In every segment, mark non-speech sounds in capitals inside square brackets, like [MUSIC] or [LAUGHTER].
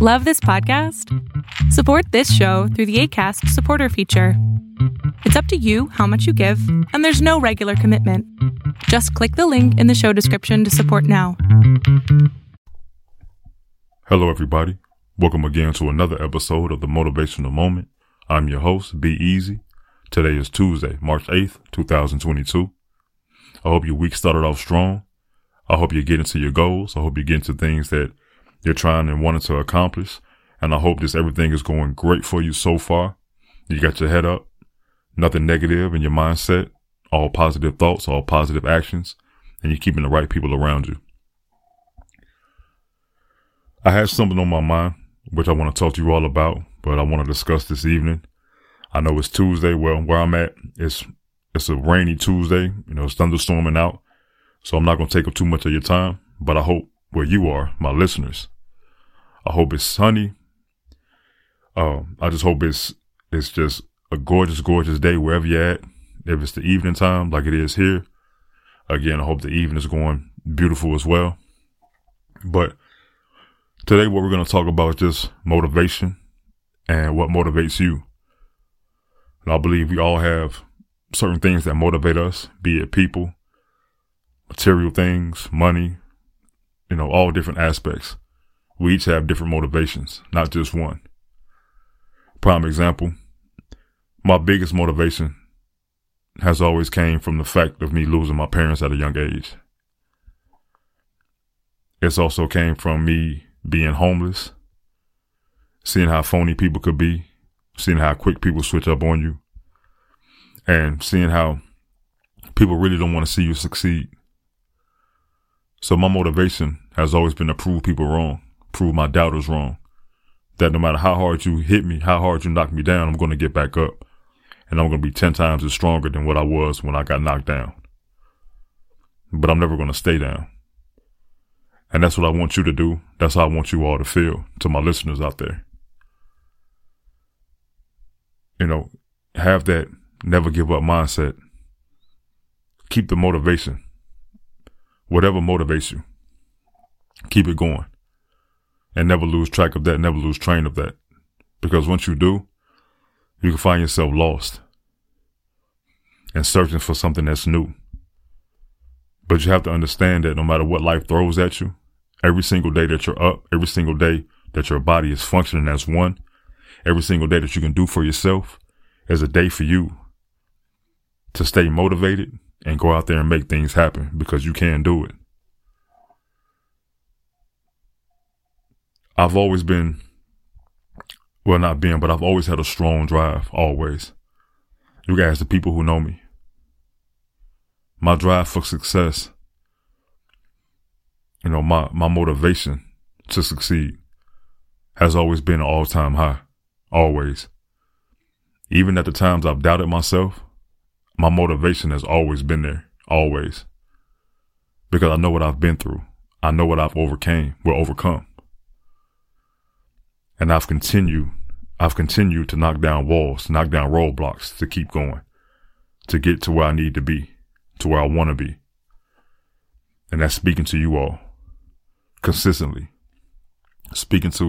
Love this podcast? Support this show through the ACAST supporter feature. It's up to you how much you give, and there's no regular commitment. Just click the link in the show description to support now. Hello, everybody. Welcome again to another episode of the Motivational Moment. I'm your host, Beazy. Today is Tuesday, March 8th, 2022. I hope your week started off strong. I hope you're getting to your goals. I hope you're getting to things that you're trying and wanting to accomplish. And I hope this everything is going great for you so far. You got your head up, nothing negative in your mindset, all positive thoughts, all positive actions, and you're keeping the right people around you. I had something on my mind, which I want to talk to you all about, but I want to discuss this evening. I know it's Tuesday. Well, where I'm at, it's it's a rainy Tuesday. You know, it's thunderstorming out, so I'm not going to take up too much of your time. But I hope where you are, my listeners, I hope it's sunny. Um, I just hope it's it's just a gorgeous, gorgeous day wherever you're at. If it's the evening time, like it is here, again, I hope the evening is going beautiful as well. But today, what we're going to talk about is just motivation and what motivates you. And I believe we all have certain things that motivate us, be it people, material things, money, you know, all different aspects. We each have different motivations, not just one. Prime example, my biggest motivation has always came from the fact of me losing my parents at a young age. It's also came from me being homeless, seeing how phony people could be, seeing how quick people switch up on you, and seeing how people really don't want to see you succeed. So my motivation has always been to prove people wrong, prove my doubters wrong. That no matter how hard you hit me, how hard you knock me down, I'm going to get back up. And I'm going to be 10 times as stronger than what I was when I got knocked down. But I'm never going to stay down. And that's what I want you to do. That's how I want you all to feel to my listeners out there. You know, have that never give up mindset. Keep the motivation whatever motivates you. Keep it going. And never lose track of that, never lose train of that. Because once you do, you can find yourself lost and searching for something that's new. But you have to understand that no matter what life throws at you, every single day that you're up, every single day that your body is functioning as one, every single day that you can do for yourself is a day for you to stay motivated and go out there and make things happen because you can do it. I've always been, well, not been, but I've always had a strong drive, always. You guys, the people who know me. My drive for success, you know, my, my motivation to succeed has always been an all time high. Always. Even at the times I've doubted myself, my motivation has always been there, always. Because I know what I've been through. I know what I've overcame, will overcome. And I've continued, I've continued to knock down walls, knock down roadblocks to keep going, to get to where I need to be, to where I want to be. And that's speaking to you all consistently, speaking to,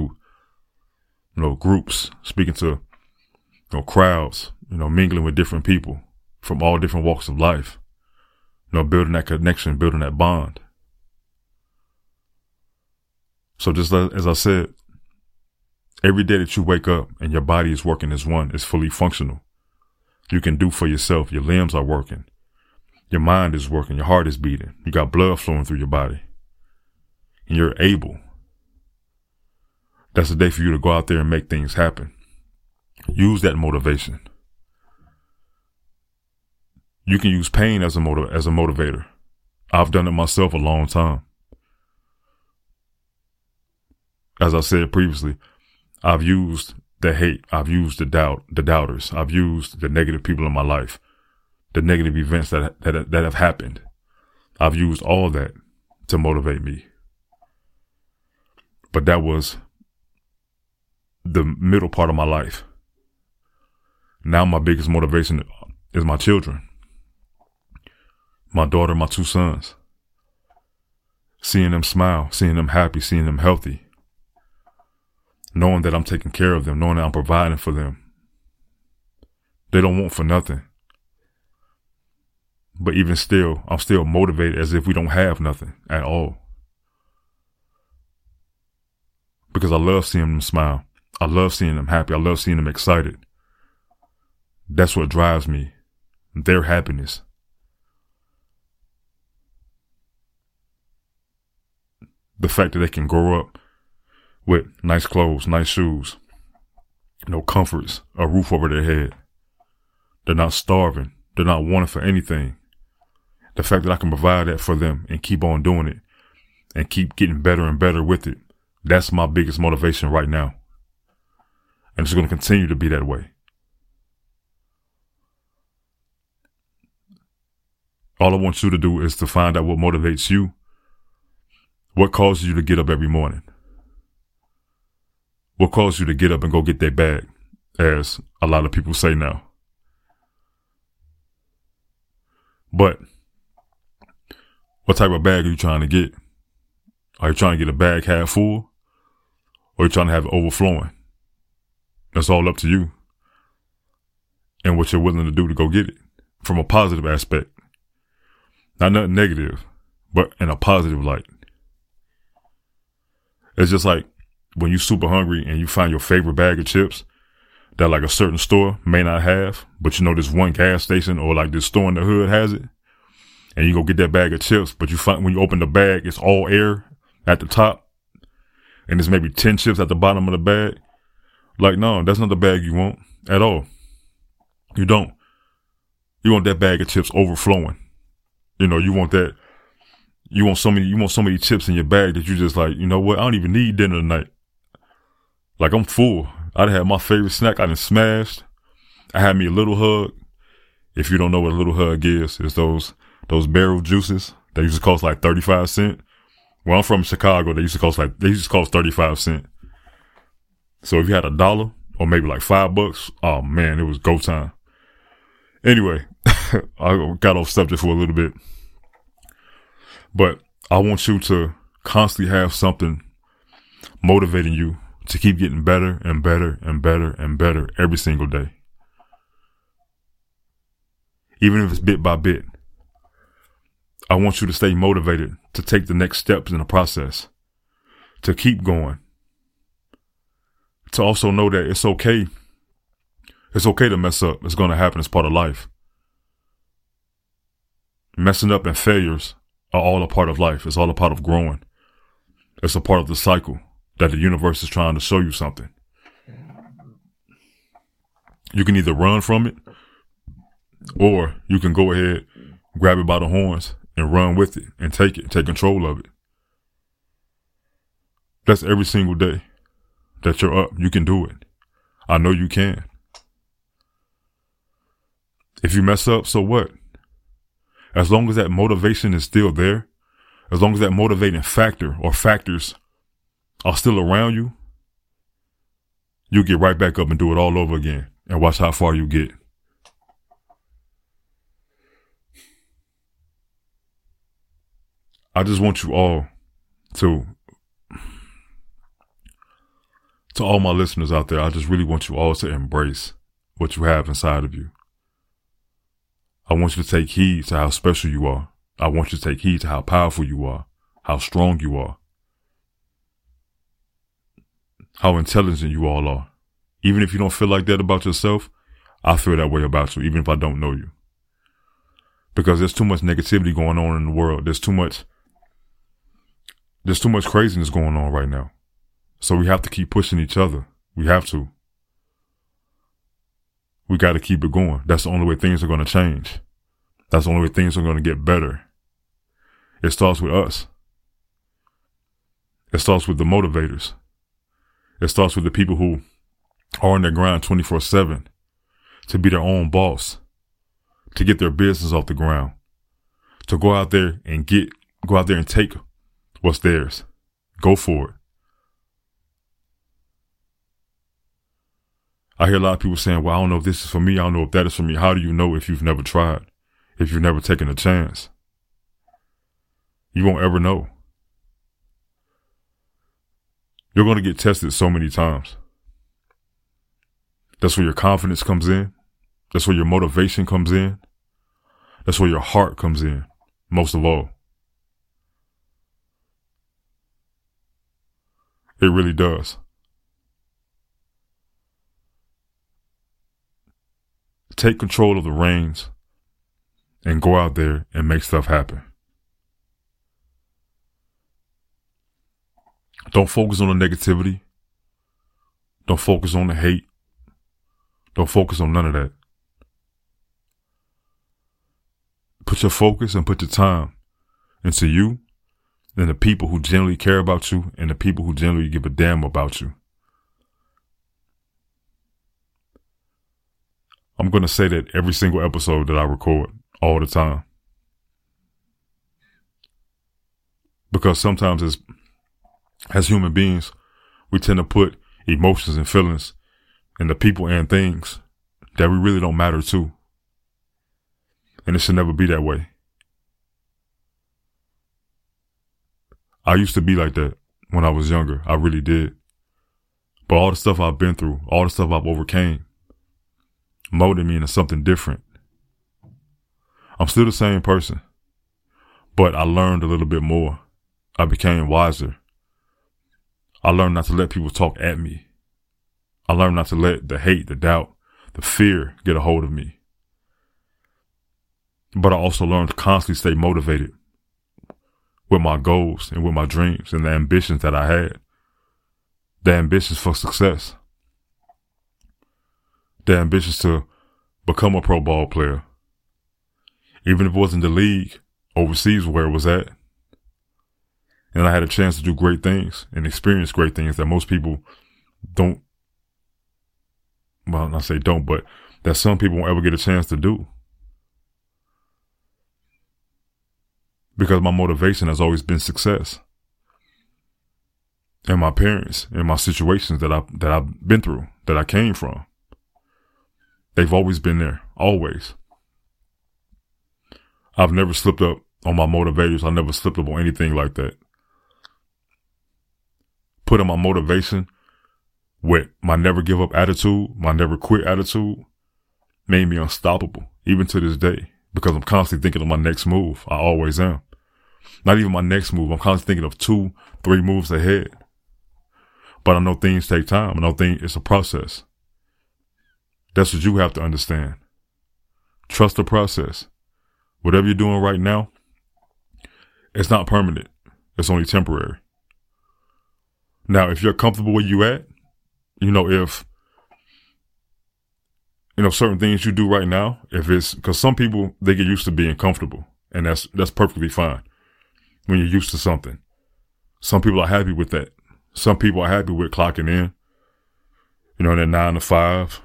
you know, groups, speaking to, you know, crowds, you know, mingling with different people, from all different walks of life. You know, building that connection, building that bond. So just as I said, every day that you wake up and your body is working as one, is fully functional. You can do for yourself. Your limbs are working. Your mind is working. Your heart is beating. You got blood flowing through your body. And you're able. That's the day for you to go out there and make things happen. Use that motivation. You can use pain as a motiv- as a motivator. I've done it myself a long time. As I said previously, I've used the hate, I've used the doubt, the doubters, I've used the negative people in my life, the negative events that that that have happened. I've used all that to motivate me. But that was the middle part of my life. Now my biggest motivation is my children my daughter, my two sons. Seeing them smile, seeing them happy, seeing them healthy. knowing that I'm taking care of them, knowing that I'm providing for them. They don't want for nothing. But even still, I'm still motivated as if we don't have nothing at all. Because I love seeing them smile. I love seeing them happy. I love seeing them excited. That's what drives me. Their happiness. The fact that they can grow up with nice clothes, nice shoes, no comforts, a roof over their head. They're not starving. They're not wanting for anything. The fact that I can provide that for them and keep on doing it and keep getting better and better with it. That's my biggest motivation right now. And it's going to continue to be that way. All I want you to do is to find out what motivates you. What causes you to get up every morning? What causes you to get up and go get that bag, as a lot of people say now? But what type of bag are you trying to get? Are you trying to get a bag half full? Or are you trying to have it overflowing? That's all up to you. And what you're willing to do to go get it from a positive aspect. Not nothing negative, but in a positive light. It's just like when you're super hungry and you find your favorite bag of chips that like a certain store may not have, but you know this one gas station or like this store in the hood has it. And you go get that bag of chips, but you find when you open the bag, it's all air at the top. And there's maybe 10 chips at the bottom of the bag. Like, no, that's not the bag you want at all. You don't. You want that bag of chips overflowing. You know, you want that. You want so many. You want so many chips in your bag that you just like. You know what? I don't even need dinner tonight. Like I'm full. I'd have my favorite snack. I done smashed. I had me a little hug. If you don't know what a little hug is, it's those those barrel juices that used to cost like thirty five cent. Where I'm from Chicago, they used to cost like they used to cost thirty five cent. So if you had a dollar or maybe like five bucks, oh man, it was go time. Anyway, [LAUGHS] I got off subject for a little bit. But I want you to constantly have something motivating you to keep getting better and better and better and better every single day. Even if it's bit by bit. I want you to stay motivated to take the next steps in the process, to keep going, to also know that it's okay. It's okay to mess up. It's going to happen. It's part of life. Messing up and failures are all a part of life. It's all a part of growing. It's a part of the cycle that the universe is trying to show you something. You can either run from it or you can go ahead, grab it by the horns and run with it and take it, take control of it. That's every single day that you're up. You can do it. I know you can. If you mess up, so what? As long as that motivation is still there, as long as that motivating factor or factors are still around you, you get right back up and do it all over again and watch how far you get. I just want you all to to all my listeners out there, I just really want you all to embrace what you have inside of you. I want you to take heed to how special you are. I want you to take heed to how powerful you are, how strong you are, how intelligent you all are. Even if you don't feel like that about yourself, I feel that way about you, even if I don't know you. Because there's too much negativity going on in the world. There's too much, there's too much craziness going on right now. So we have to keep pushing each other. We have to. We got to keep it going. That's the only way things are going to change. That's the only way things are going to get better. It starts with us. It starts with the motivators. It starts with the people who are on their grind 24 7 to be their own boss, to get their business off the ground, to go out there and get, go out there and take what's theirs. Go for it. I hear a lot of people saying, well, I don't know if this is for me. I don't know if that is for me. How do you know if you've never tried? If you've never taken a chance? You won't ever know. You're going to get tested so many times. That's where your confidence comes in. That's where your motivation comes in. That's where your heart comes in, most of all. It really does. Take control of the reins and go out there and make stuff happen. Don't focus on the negativity. Don't focus on the hate. Don't focus on none of that. Put your focus and put your time into you and the people who generally care about you and the people who generally give a damn about you. I'm going to say that every single episode that I record all the time. Because sometimes as as human beings, we tend to put emotions and feelings in the people and things that we really don't matter to. And it should never be that way. I used to be like that when I was younger. I really did. But all the stuff I've been through, all the stuff I've overcame, molded me into something different. I'm still the same person, but I learned a little bit more. I became wiser. I learned not to let people talk at me. I learned not to let the hate, the doubt, the fear get a hold of me. But I also learned to constantly stay motivated with my goals and with my dreams and the ambitions that I had. The ambitions for success. The ambitions to become a pro ball player. Even if it wasn't the league, overseas where it was at. And I had a chance to do great things and experience great things that most people don't, well, not say don't, but that some people won't ever get a chance to do. Because my motivation has always been success. And my parents and my situations that I that I've been through, that I came from. They've always been there, always. I've never slipped up on my motivators. I never slipped up on anything like that. Putting my motivation with my never give up attitude, my never quit attitude, made me unstoppable, even to this day, because I'm constantly thinking of my next move. I always am. Not even my next move. I'm constantly thinking of two, three moves ahead. But I know things take time. I know things, it's a process. That's what you have to understand. Trust the process. Whatever you're doing right now, it's not permanent. It's only temporary. Now, if you're comfortable where you at, you know, if, you know, certain things you do right now, if it's, cause some people, they get used to being comfortable and that's, that's perfectly fine when you're used to something. Some people are happy with that. Some people are happy with clocking in, you know, that nine to five,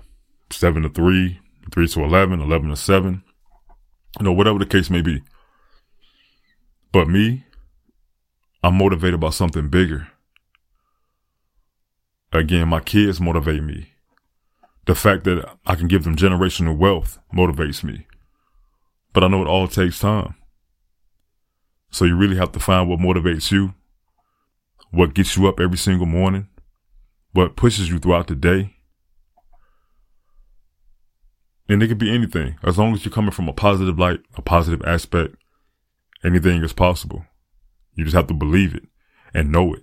seven to three, three to 11, 11 to seven, you know, whatever the case may be. But me, I'm motivated by something bigger. Again, my kids motivate me. The fact that I can give them generational wealth motivates me. But I know it all takes time. So you really have to find what motivates you, what gets you up every single morning, what pushes you throughout the day, and it could be anything. As long as you're coming from a positive light, a positive aspect, anything is possible. You just have to believe it and know it.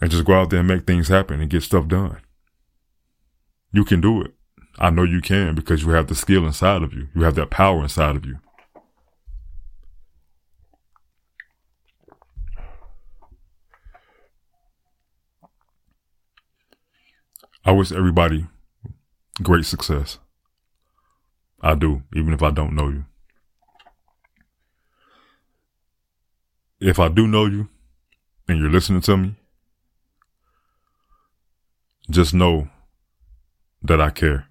And just go out there and make things happen and get stuff done. You can do it. I know you can because you have the skill inside of you. You have that power inside of you. I wish everybody great success. I do, even if I don't know you. If I do know you and you're listening to me, just know that I care.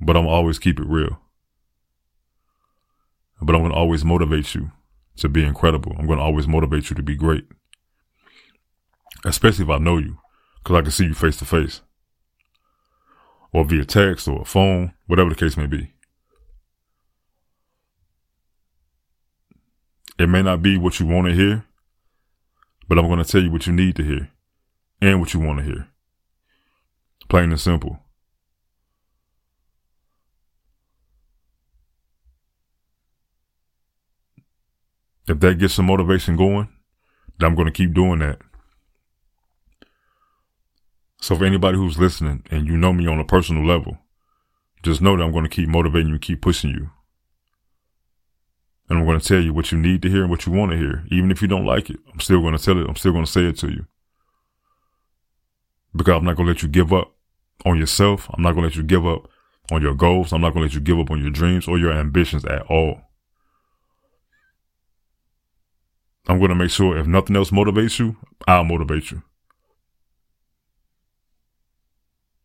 But I'm always keep it real. But I'm going to always motivate you to be incredible. I'm going to always motivate you to be great. Especially if I know you because I can see you face to face or via text or a phone, whatever the case may be. It may not be what you want to hear, but I'm going to tell you what you need to hear and what you want to hear. Plain and simple. If that gets some motivation going, then I'm going to keep doing that. So for anybody who's listening and you know me on a personal level, just know that I'm going to keep motivating you keep pushing you. And I'm going to tell you what you need to hear and what you want to hear. Even if you don't like it, I'm still going to tell it. I'm still going to say it to you. Because I'm not going to let you give up on yourself. I'm not going to let you give up on your goals. I'm not going to let you give up on your dreams or your ambitions at all. I'm going to make sure if nothing else motivates you, I'll motivate you.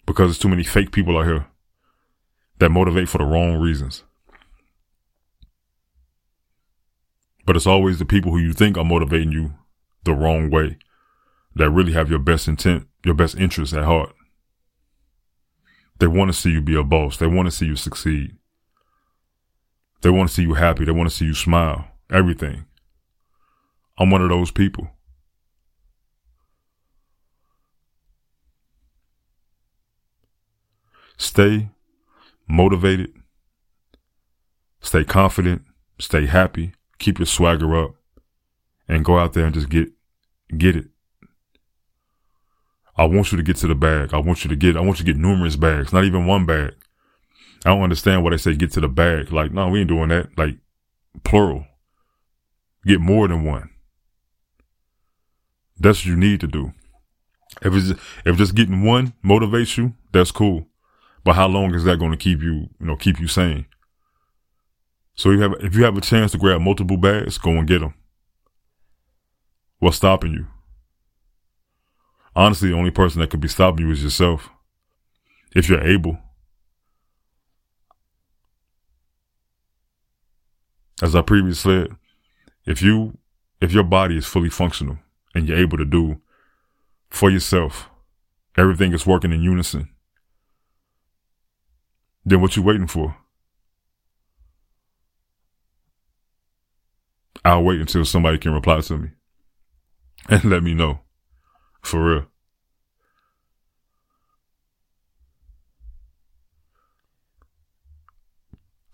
Because there's too many fake people out here that motivate for the wrong reasons. But it's always the people who you think are motivating you the wrong way that really have your best intent, your best interests at heart. They want to see you be a boss. They want to see you succeed. They want to see you happy. They want to see you smile. Everything. I'm one of those people. Stay motivated, stay confident, stay happy, keep your swagger up, and go out there and just get get it. I want you to get to the bag. I want you to get I want you to get numerous bags, not even one bag. I don't understand why they say get to the bag. Like, no, we ain't doing that. Like plural. Get more than one. That's what you need to do. If it's if just getting one motivates you, that's cool. But how long is that going to keep you, you know, keep you sane? So you have if you have a chance to grab multiple bags, go and get them. What's stopping you? Honestly, the only person that could be stopping you is yourself. If you're able. As I previously said, if you if your body is fully functional, and you're able to do for yourself, everything is working in unison, then what you waiting for? I'll wait until somebody can reply to me [LAUGHS] and let me know. For real.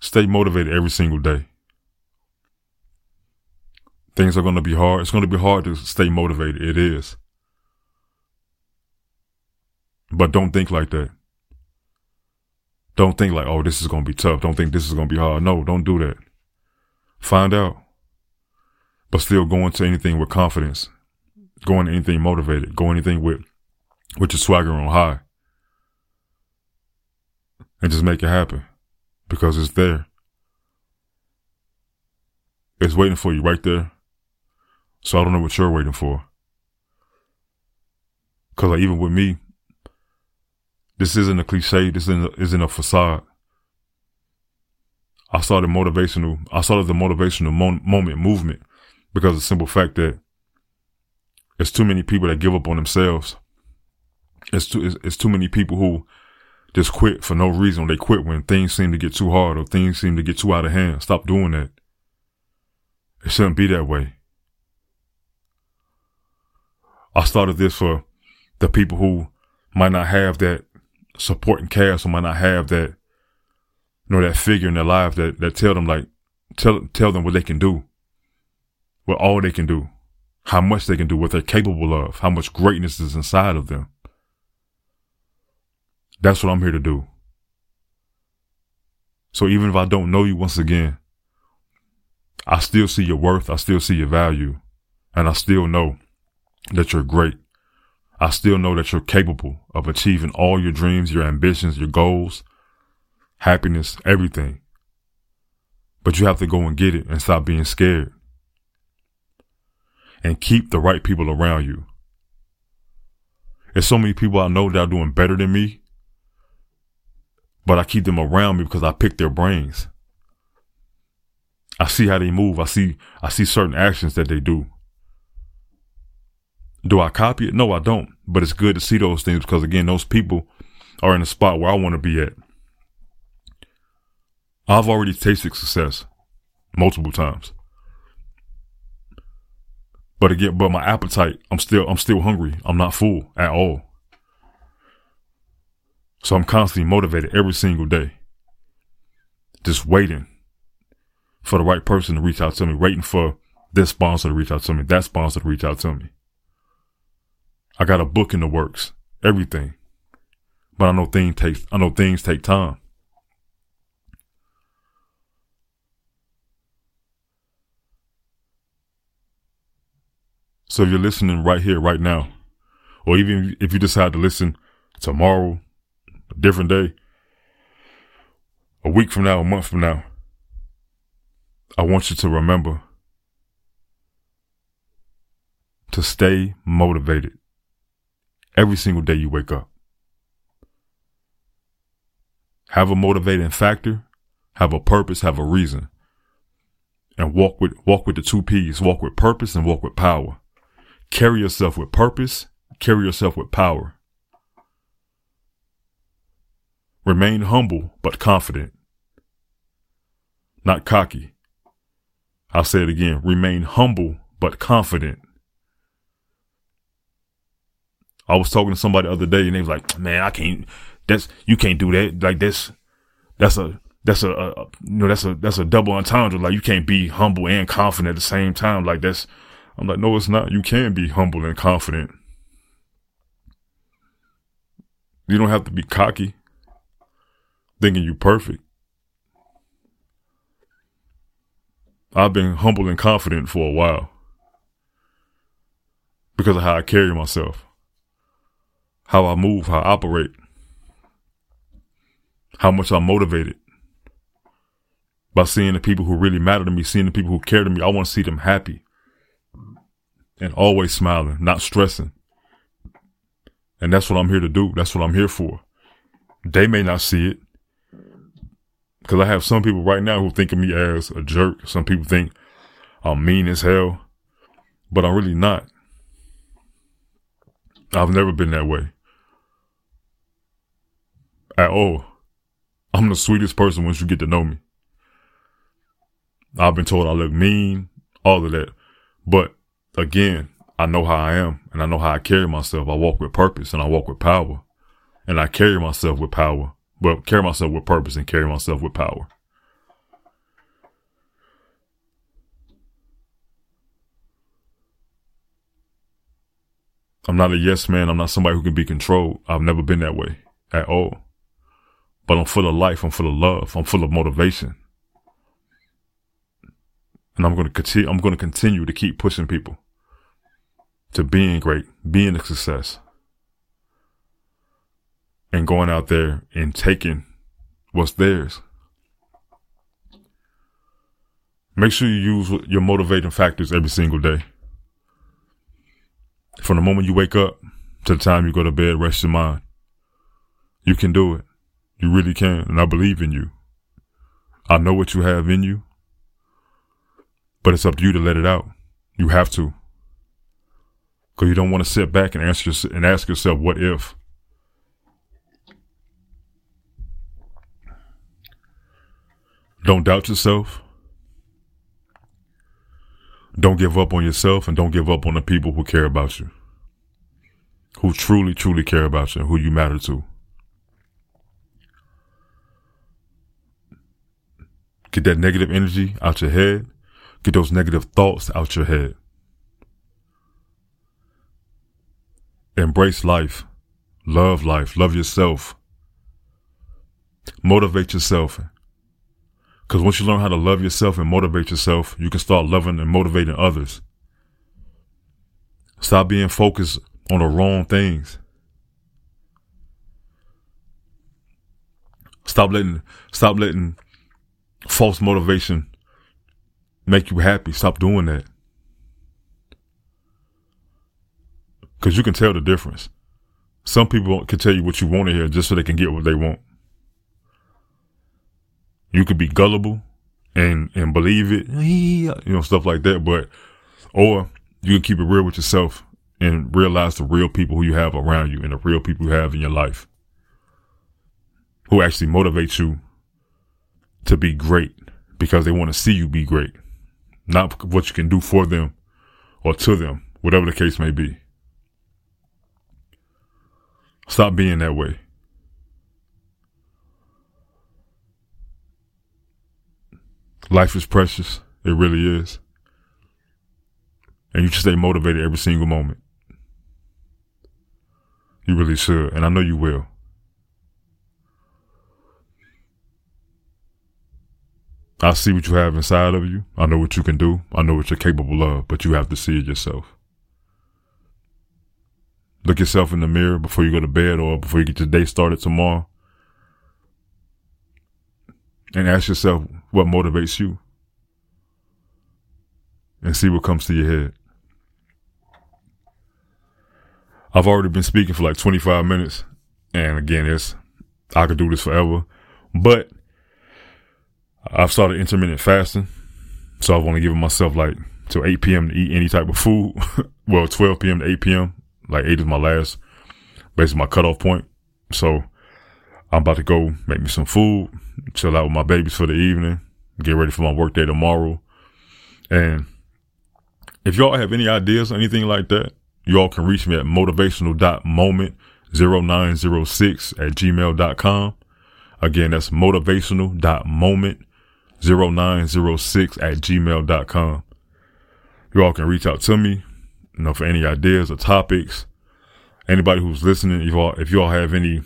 Stay motivated every single day. Things are going to be hard. It's going to be hard to stay motivated. It is. But don't think like that. Don't think like, oh, this is going to be tough. Don't think this is going to be hard. No, don't do that. Find out. But still go into anything with confidence. Go into anything motivated. Go anything with, with your swagger on high. And just make it happen. Because it's there. It's waiting for you right there so I don't know what you're waiting for. Cause like even with me, this isn't a cliche. This isn't a, isn't a facade. I started motivational. I started the motivational mo- moment movement because of the simple fact that it's too many people that give up on themselves. It's too, it's, it's too many people who just quit for no reason. They quit when things seem to get too hard or things seem to get too out of hand. Stop doing that. It shouldn't be that way. I started this for the people who might not have that supporting cast or might not have that, you know, that figure in their life that, that tell them like, tell, tell them what they can do, what all they can do, how much they can do, what they're capable of, how much greatness is inside of them. That's what I'm here to do. So even if I don't know you once again, I still see your worth. I still see your value. And I still know that you're great. I still know that you're capable of achieving all your dreams, your ambitions, your goals, happiness, everything. But you have to go and get it and stop being scared. And keep the right people around you. There's so many people I know that are doing better than me, but I keep them around me because I pick their brains. I see how they move. I see, I see certain actions that they do. Do I copy it? No, I don't. But it's good to see those things because again, those people are in a spot where I want to be at. I've already tasted success multiple times. But again, but my appetite, I'm still, I'm still hungry. I'm not full at all. So I'm constantly motivated every single day. Just waiting for the right person to reach out to me, waiting for this sponsor to reach out to me, that sponsor to reach out to me. I got a book in the works, everything. But I know things take I know things take time. So if you're listening right here, right now, or even if you decide to listen tomorrow, a different day, a week from now, a month from now, I want you to remember to stay motivated every single day you wake up. Have a motivating factor, have a purpose, have a reason. And walk with walk with the two P's, walk with purpose and walk with power. Carry yourself with purpose, carry yourself with power. Remain humble but confident. Not cocky. I'll say it again. Remain humble but confident. I was talking to somebody the other day and they was like, man, I can't, that's, you can't do that. Like that's, that's a, that's a, a, you know, that's a, that's a double entendre. Like you can't be humble and confident at the same time. Like that's, I'm like, no, it's not. You can be humble and confident. You don't have to be cocky, thinking you perfect. I've been humble and confident for a while because of how I carry myself how I move, how I operate, how much I'm motivated by seeing the people who really matter to me, seeing the people who care to me. I want to see them happy and always smiling, not stressing. And that's what I'm here to do. That's what I'm here for. They may not see it because I have some people right now who think of me as a jerk. Some people think I'm mean as hell, but I'm really not. I've never been that way at all. I'm the sweetest person once you get to know me. I've been told I look mean, all of that. But again, I know how I am and I know how I carry myself. I walk with purpose and I walk with power. And I carry myself with power. Well, carry myself with purpose and carry myself with power. I'm not a yes man. I'm not somebody who can be controlled. I've never been that way at all but I'm full of life. I'm full of love. I'm full of motivation. And I'm going to continue, I'm going to continue to keep pushing people to being great, being a success and going out there and taking what's theirs. Make sure you use your motivating factors every single day. From the moment you wake up to the time you go to bed, rest your mind. You can do it. You really can. And I believe in you. I know what you have in you, but it's up to you to let it out. You have to. Cause you don't want to sit back and answer and ask yourself, what if? Don't doubt yourself. Don't give up on yourself and don't give up on the people who care about you. Who truly, truly care about you who you matter to. Get that negative energy out your head. Get those negative thoughts out your head. Embrace life. Love life. Love yourself. Motivate yourself. Because once you learn how to love yourself and motivate yourself, you can start loving and motivating others. Stop being focused on the wrong things. Stop letting, stop letting false motivation make you happy. Stop doing that. Cause you can tell the difference. Some people can tell you what you want to hear just so they can get what they want. You could be gullible and, and believe it, you know, stuff like that. But, or you can keep it real with yourself and realize the real people who you have around you and the real people you have in your life who actually motivate you to be great because they want to see you be great, not what you can do for them or to them, whatever the case may be. Stop being that way. Life is precious. It really is. And you should stay motivated every single moment. You really should. And I know you will. I see what you have inside of you. I know what you can do. I know what you're capable of, but you have to see it yourself. Look yourself in the mirror before you go to bed or before you get your day started tomorrow. And ask yourself what motivates you. And see what comes to your head. I've already been speaking for like 25 minutes. And again, it's, I could do this forever. But I've started intermittent fasting. So I've only given myself like till 8 p.m. to eat any type of food. [LAUGHS] well, 12 p.m. to 8 p.m. Like 8 is my last, basically my cutoff point. So I'm about to go make me some food, chill out with my babies for the evening, get ready for my work day tomorrow. And if y'all have any ideas or anything like that, y'all can reach me at motivational.moment0906 at gmail.com. Again, that's motivational.moment 0906 at gmail.com. You all can reach out to me, you know, for any ideas or topics. Anybody who's listening, if you all, if you all have any,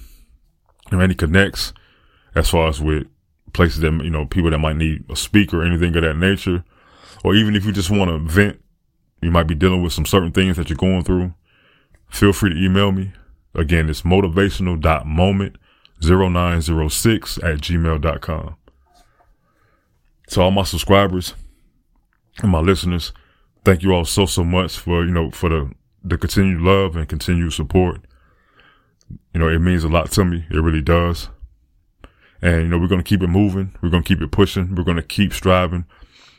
any connects as far as with places that, you know, people that might need a speaker or anything of that nature, or even if you just want to vent, you might be dealing with some certain things that you're going through, feel free to email me. Again, it's motivational.moment0906 at gmail.com to all my subscribers and my listeners, thank you all so, so much for, you know, for the, the continued love and continued support. You know, it means a lot to me. It really does. And, you know, we're to keep it moving. We're to keep it pushing. We're to keep striving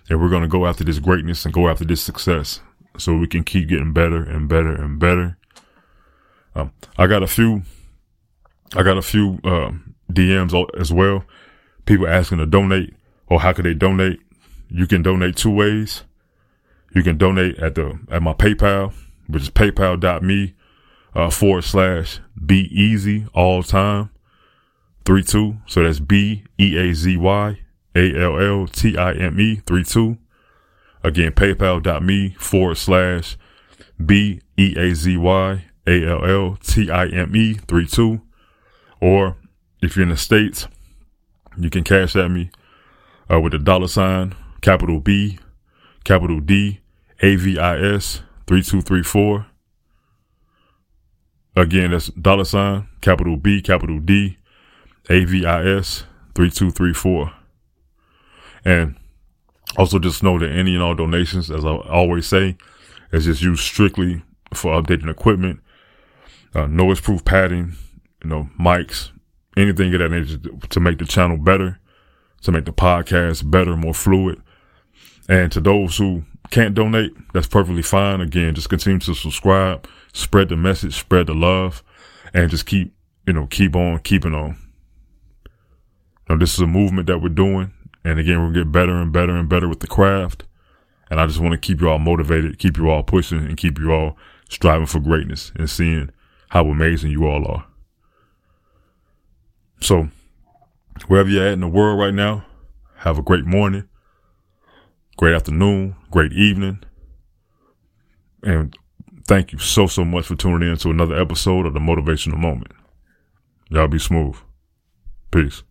and we're to go after this greatness and go after this success so we can keep getting better and better and better. Um, I got a few, I got a few, um, DMs as well. People asking to donate or how could they donate? You can donate two ways. You can donate at the at my PayPal, which is paypal.me uh, forward slash beazy all time three two. So that's B E A Z Y A L L T I M E three two. Again, paypal.me forward slash B E A Z Y A L L T I M E three two. Or if you're in the States, you can cash at me uh, with the dollar sign, capital B, capital D, AVIS 3234. Again, that's dollar sign, capital B, capital D, AVIS 3234. And also just know that any and all donations, as I always say, is just used strictly for updating equipment, uh, noise proof padding, you know, mics, anything of that nature to make the channel better to make the podcast better, more fluid. And to those who can't donate, that's perfectly fine. Again, just continue to subscribe, spread the message, spread the love, and just keep, you know, keep on keeping on. Now, this is a movement that we're doing. And again, we'll get better and better and better with the craft. And I just want to keep you all motivated, keep you all pushing, and keep you all striving for greatness and seeing how amazing you all are. So, wherever you're at in the world right now, have a great morning, great afternoon, great evening. And thank you so, so much for tuning in to another episode of the Motivational Moment. Y'all be smooth. Peace.